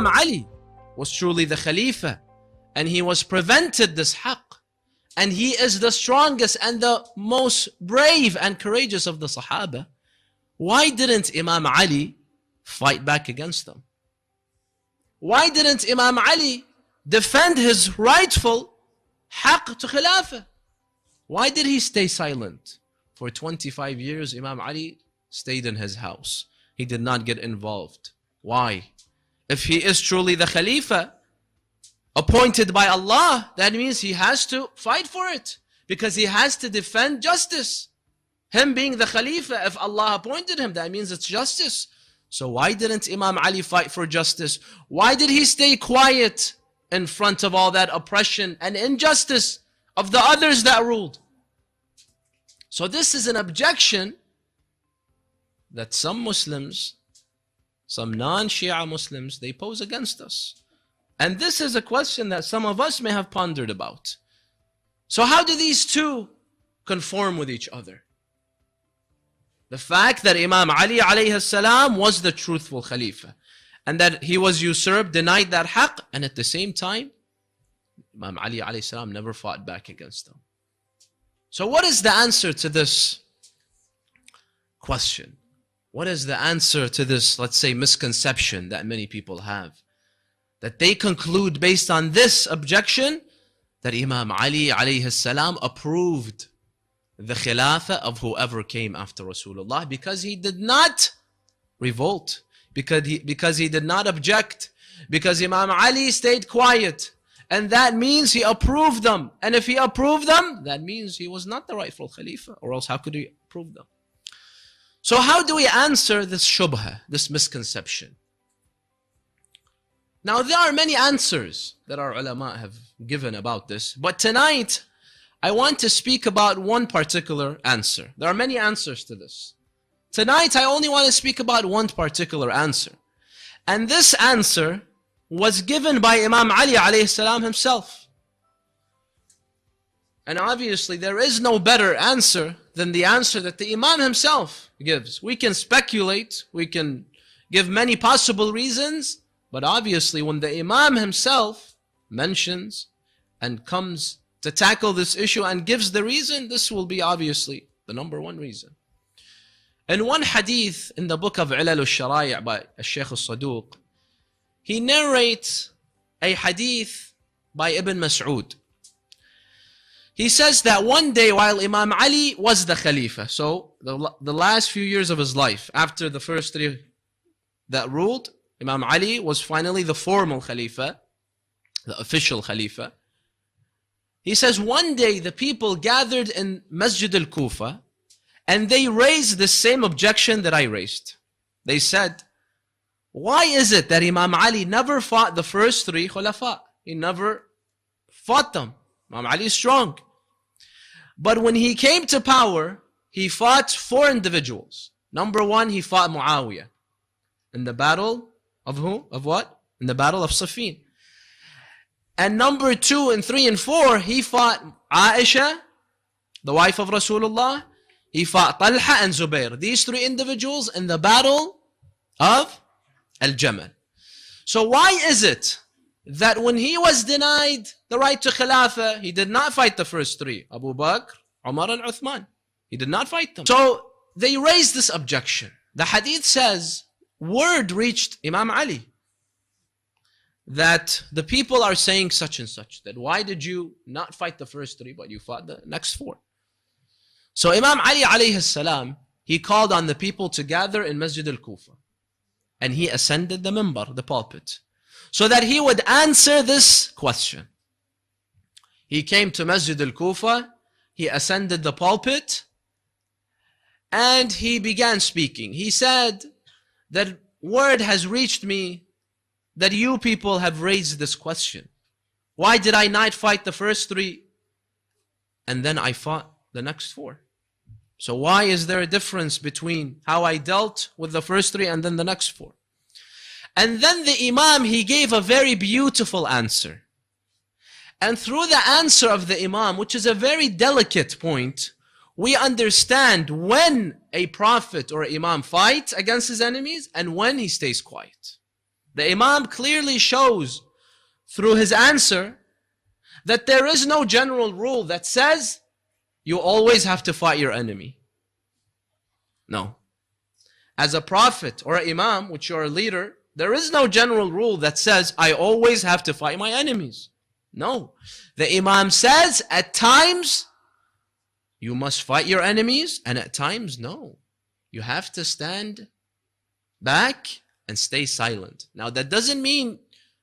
Imam Ali was truly the Khalifa and he was prevented this haqq and he is the strongest and the most brave and courageous of the Sahaba, why didn't Imam Ali fight back against them? Why didn't Imam Ali defend his rightful haqq to Khilafah? Why did he stay silent? For 25 years, Imam Ali stayed in his house. He did not get involved. Why? If he is truly the Khalifa, appointed by Allah, that means he has to fight for it because he has to defend justice. Him being the Khalifa, if Allah appointed him, that means it's justice. So why didn't Imam Ali fight for justice? Why did he stay quiet in front of all that oppression and injustice of the others that ruled? So this is an objection that some Muslims, some non-Shia Muslims, they pose against us. And this is a question that some of us may have pondered about. So how do these two conform with each other? The fact that Imam Ali alayhi salam was the truthful Khalifa and that he was usurped, denied that haqq, and at the same time, Imam Ali alayhi salam never fought back against them. So what is the answer to this question? What is the answer to this, let's say, misconception that many people have? That they conclude based on this objection that Imam Ali alayhi salam approved the khilafah of whoever came after Rasulullah because he did not revolt, because he, because he did not object, because Imam Ali stayed quiet. And that means he approved them. And if he approved them, that means he was not the rightful Khalifa. Or else how could he approve them? So how do we answer this shubha, this misconception? Now there are many answers that our ulama have given about this. But tonight, I want to speak about one particular answer. There are many answers to this. Tonight, I only want to speak about one particular answer. And this answer was given by Imam Ali alayhi salam himself. And obviously, there is no better answer than the answer that the Imam himself gives. We can speculate, we can give many possible reasons, but obviously, when the Imam himself mentions and comes to tackle this issue and gives the reason, this will be obviously the number one reason. In one hadith in the book of Ilal al-Shara'i' by Shaykh al-Saduq, he narrates a hadith by Ibn Mas'ud. He says that one day while Imam Ali was the Khalifa, so the, the last few years of his life, after the first three that ruled, Imam Ali was finally the formal Khalifa, the official Khalifa. He says, one day the people gathered in Masjid al-Kufa and they raised the same objection that I raised. They said, why is it that Imam Ali never fought the first three khulafa? He never fought them. Imam Ali is strong. But when he came to power, he fought four individuals. Number one, he fought Muawiyah in the battle of who? Of what? In the battle of Siffin. And number two and three and four, he fought Aisha, the wife of Rasulullah. He fought Talha and Zubair. These three individuals in the battle of Al-Jamal. So why is it that when he was denied the right to Khilafah, he did not fight the first three, Abu Bakr, Umar and Uthman. He did not fight them. So they raised this objection. The hadith says, word reached Imam Ali that the people are saying such and such. That why did you not fight the first three, but you fought the next four? So Imam Ali alayhi salam, he called on the people to gather in Masjid al-Kufa. And he ascended the mimbar, the pulpit, so that he would answer this question. He came to Masjid al-Kufa, he ascended the pulpit, and he began speaking. He said that word has reached me that you people have raised this question. Why did I not fight the first three and then I fought the next four? So why is there a difference between how I dealt with the first three and then the next four? And then the Imam, he gave a very beautiful answer. And through the answer of the Imam, which is a very delicate point, we understand when a prophet or Imam fights against his enemies and when he stays quiet. The Imam clearly shows through his answer that there is no general rule that says you always have to fight your enemy. No. As a prophet or an imam, which you're a leader, there is no general rule that says I always have to fight my enemies. No. The imam says at times you must fight your enemies, and at times, no. You have to stand back and stay silent. Now, that doesn't mean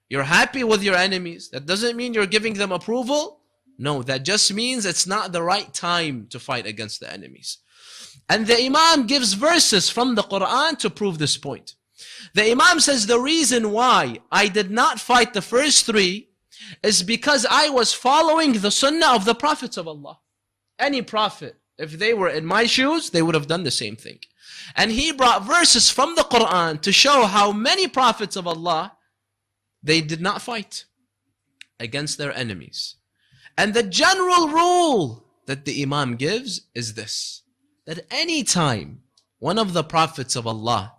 you're happy with your enemies. That doesn't mean you're giving them approval. No, that just means it's not the right time to fight against the enemies. And the Imam gives verses from the Quran to prove this point. The Imam says the reason why I did not fight the first three is because I was following the sunnah of the prophets of Allah any prophet, if they were in my shoes, they would have done the same thing. And he brought verses from the Quran to show how many prophets of Allah, they did not fight against their enemies. And the general rule that the Imam gives is this, that any time one of the prophets of Allah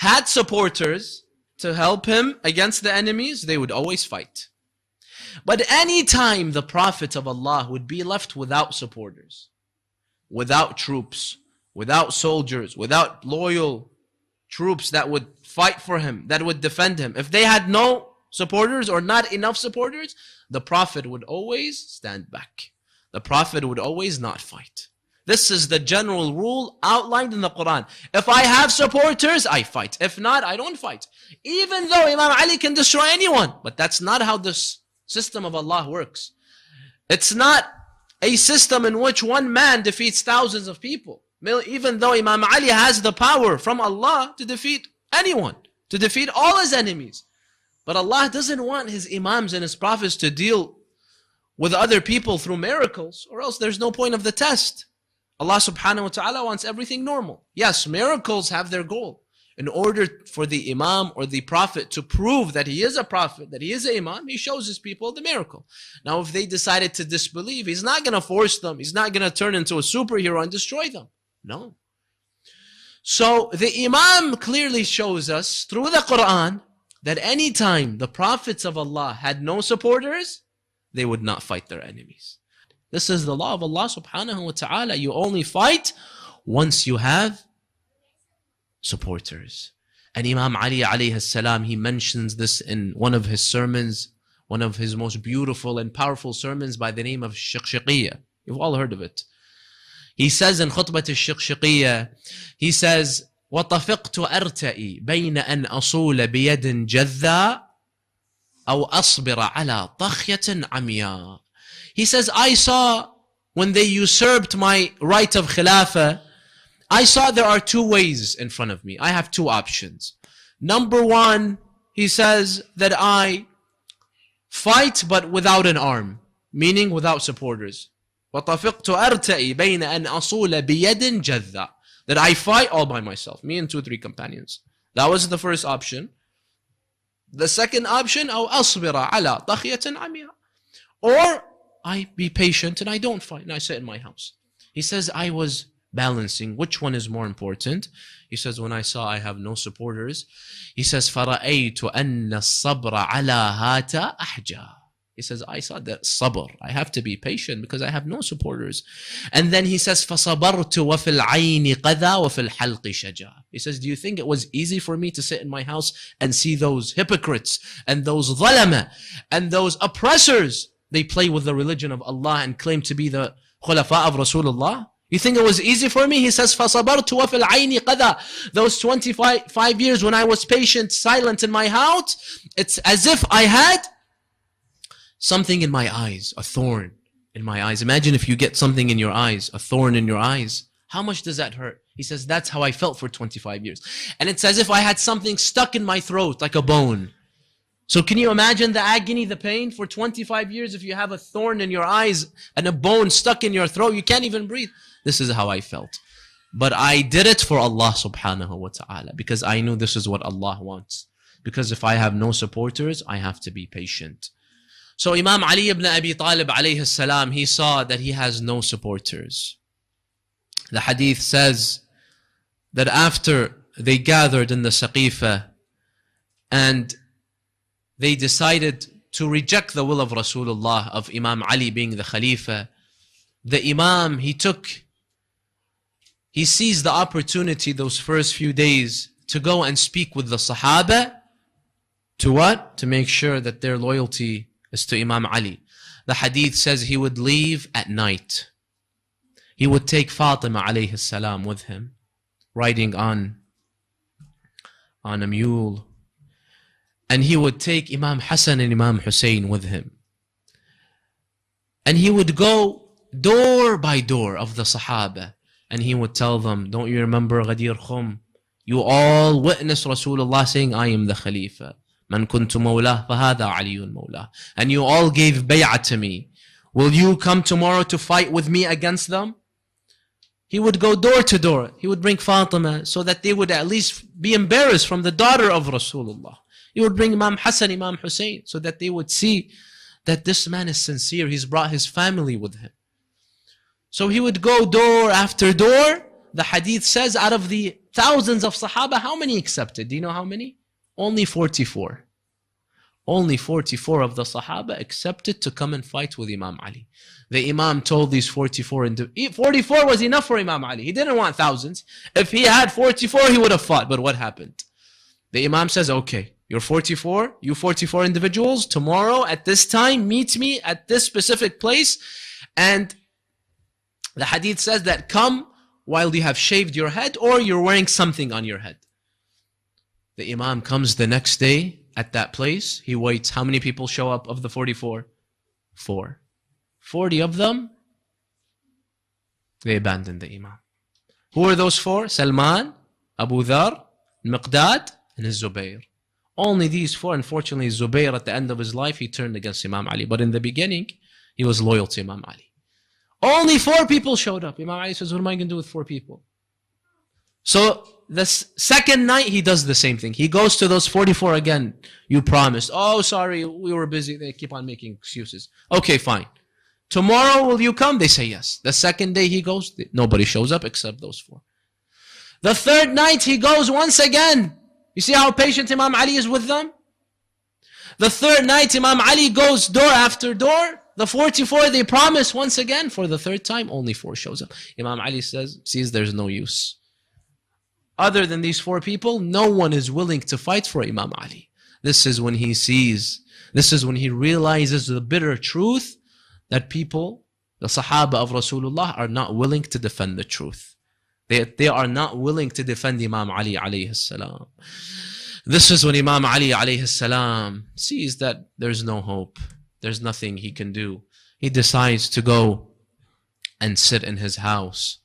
had supporters to help him against the enemies, they would always fight. But any time the Prophet of Allah would be left without supporters, without troops, without soldiers, without loyal troops that would fight for him, that would defend him, if they had no supporters or not enough supporters, the Prophet would always stand back. The Prophet would always not fight. This is the general rule outlined in the Quran. If I have supporters, I fight. If not, I don't fight. Even though Imam Ali can destroy anyone. But that's not how this system of Allah works. It's not a system in which one man defeats thousands of people. Even though Imam Ali has the power from Allah to defeat anyone, to defeat all his enemies. But Allah doesn't want his imams and his prophets to deal with other people through miracles, or else there's no point of the test. Allah subhanahu wa ta'ala wants everything normal. Yes, miracles have their goal in order for the imam or the prophet to prove that he is a prophet, that he is an imam, he shows his people the miracle. Now, if they decided to disbelieve, he's not going to force them. He's not going to turn into a superhero and destroy them. No. So the imam clearly shows us through the Quran that any time the prophets of Allah had no supporters, they would not fight their enemies. This is the law of Allah subhanahu wa ta'ala. You only fight once you have supporters. And Imam Ali alayhi salam, he mentions this in one of his sermons, one of his most beautiful and powerful sermons by the name of Shiqshiqiyya. You've all heard of it. He says in خطبة الشقشقية, he says, وطفقت أرتئي بين أن أصول بيد جذا أو أصبر على طخية عمياء. He says, I saw when they usurped my right of khilafah, I saw there are two ways in front of me. I have two options. Number one, he says that I fight but without an arm, meaning without supporters. وطفقت أرتئي بين أن أصول بيد جذة that I fight all by myself, me and two, three companions. That was the first option. The second option, أو أصبر على طخية عمياء. Or I be patient and I don't fight and I sit in my house. He says I was balancing which one is more important. He says, when I saw I have no supporters, he says, فَرَأَيْتُ أَنَّ الصَّبْرَ عَلَى هَاتَ أَحْجَى he says, I saw that sabr. I have to be patient because I have no supporters. And then he says, فَصَبَرْتُ وَفِي الْعَيْنِ قَذَى وَفِي الْحَلْقِ شَجَى He says, do you think it was easy for me to sit in my house and see those hypocrites and those ظلمة and those oppressors? They play with the religion of Allah and claim to be the khulafa of Rasulullah. You think it was easy for me? He says, فَصَبَرْتُ وَفِي الْعَيْنِ قَذَى Those 25 five years when I was patient, silent in my house, it's as if I had something in my eyes, a thorn in my eyes. Imagine if you get something in your eyes, a thorn in your eyes. How much does that hurt? He says, that's how I felt for 25 years. And it's as if I had something stuck in my throat, like a bone. So can you imagine the agony, the pain for 25 years if you have a thorn in your eyes and a bone stuck in your throat? You can't even breathe. This is how I felt. But I did it for Allah subhanahu wa ta'ala because I knew this is what Allah wants. Because if I have no supporters, I have to be patient. So Imam Ali ibn Abi Talib alayhi salam, he saw that he has no supporters. The hadith says that after they gathered in the Saqifa and they decided to reject the will of Rasulullah, of Imam Ali being the Khalifa. The Imam, he took, he seized the opportunity those first few days to go and speak with the Sahaba. To what? To make sure that their loyalty is to Imam Ali. The hadith says he would leave at night. He would take Fatima alayhi salam with him, riding on, on a mule and he would take Imam Hassan and Imam Hussein with him. And he would go door by door of the Sahaba and he would tell them, Don't you remember Ghadir Khum? You all witnessed Rasulullah saying, I am the Khalifa. Man kuntu mawlah, fahada aliyun mawlah. And you all gave bay'ah to me. Will you come tomorrow to fight with me against them? He would go door to door. He would bring Fatima so that they would at least be embarrassed from the daughter of Rasulullah. He would bring Imam Hassan, Imam Hussein, so that they would see that this man is sincere. He's brought his family with him. So he would go door after door. The hadith says out of the thousands of Sahaba, how many accepted? Do you know how many? Only 44. Only 44 of the Sahaba accepted to come and fight with Imam Ali. The Imam told these 44, and 44 was enough for Imam Ali. He didn't want thousands. If he had 44, he would have fought. But what happened? The Imam says, okay, you're 44, you 44 individuals, tomorrow at this time, meet me at this specific place. And the hadith says that come while you have shaved your head or you're wearing something on your head. The Imam comes the next day at that place. He waits. How many people show up of the 44? Four. 40 of them, they abandon the Imam. Who are those four? Salman, Abu Dhar, Miqdad, and Zubayr. Only these four, unfortunately, Zubayr at the end of his life, he turned against Imam Ali. But in the beginning, he was loyal to Imam Ali. Only four people showed up. Imam Ali says, What am I going to do with four people? So the second night, he does the same thing. He goes to those 44 again. You promised. Oh, sorry, we were busy. They keep on making excuses. Okay, fine. Tomorrow, will you come? They say yes. The second day he goes, nobody shows up except those four. The third night, he goes once again. You see how patient Imam Ali is with them? The third night, Imam Ali goes door after door. The 44 they promise once again. For the third time, only four shows up. Imam Ali says, sees there's no use. Other than these four people, no one is willing to fight for Imam Ali. This is when he sees, this is when he realizes the bitter truth that people, the Sahaba of Rasulullah, are not willing to defend the truth. They, they are not willing to defend Imam Ali alayhi salam. This is when Imam Ali alayhi salam sees that there's no hope. There's nothing he can do. He decides to go and sit in his house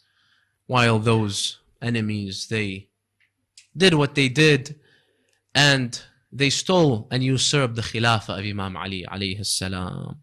while those enemies, they did what they did and they stole and usurped the khilafah of Imam Ali alayhi salam.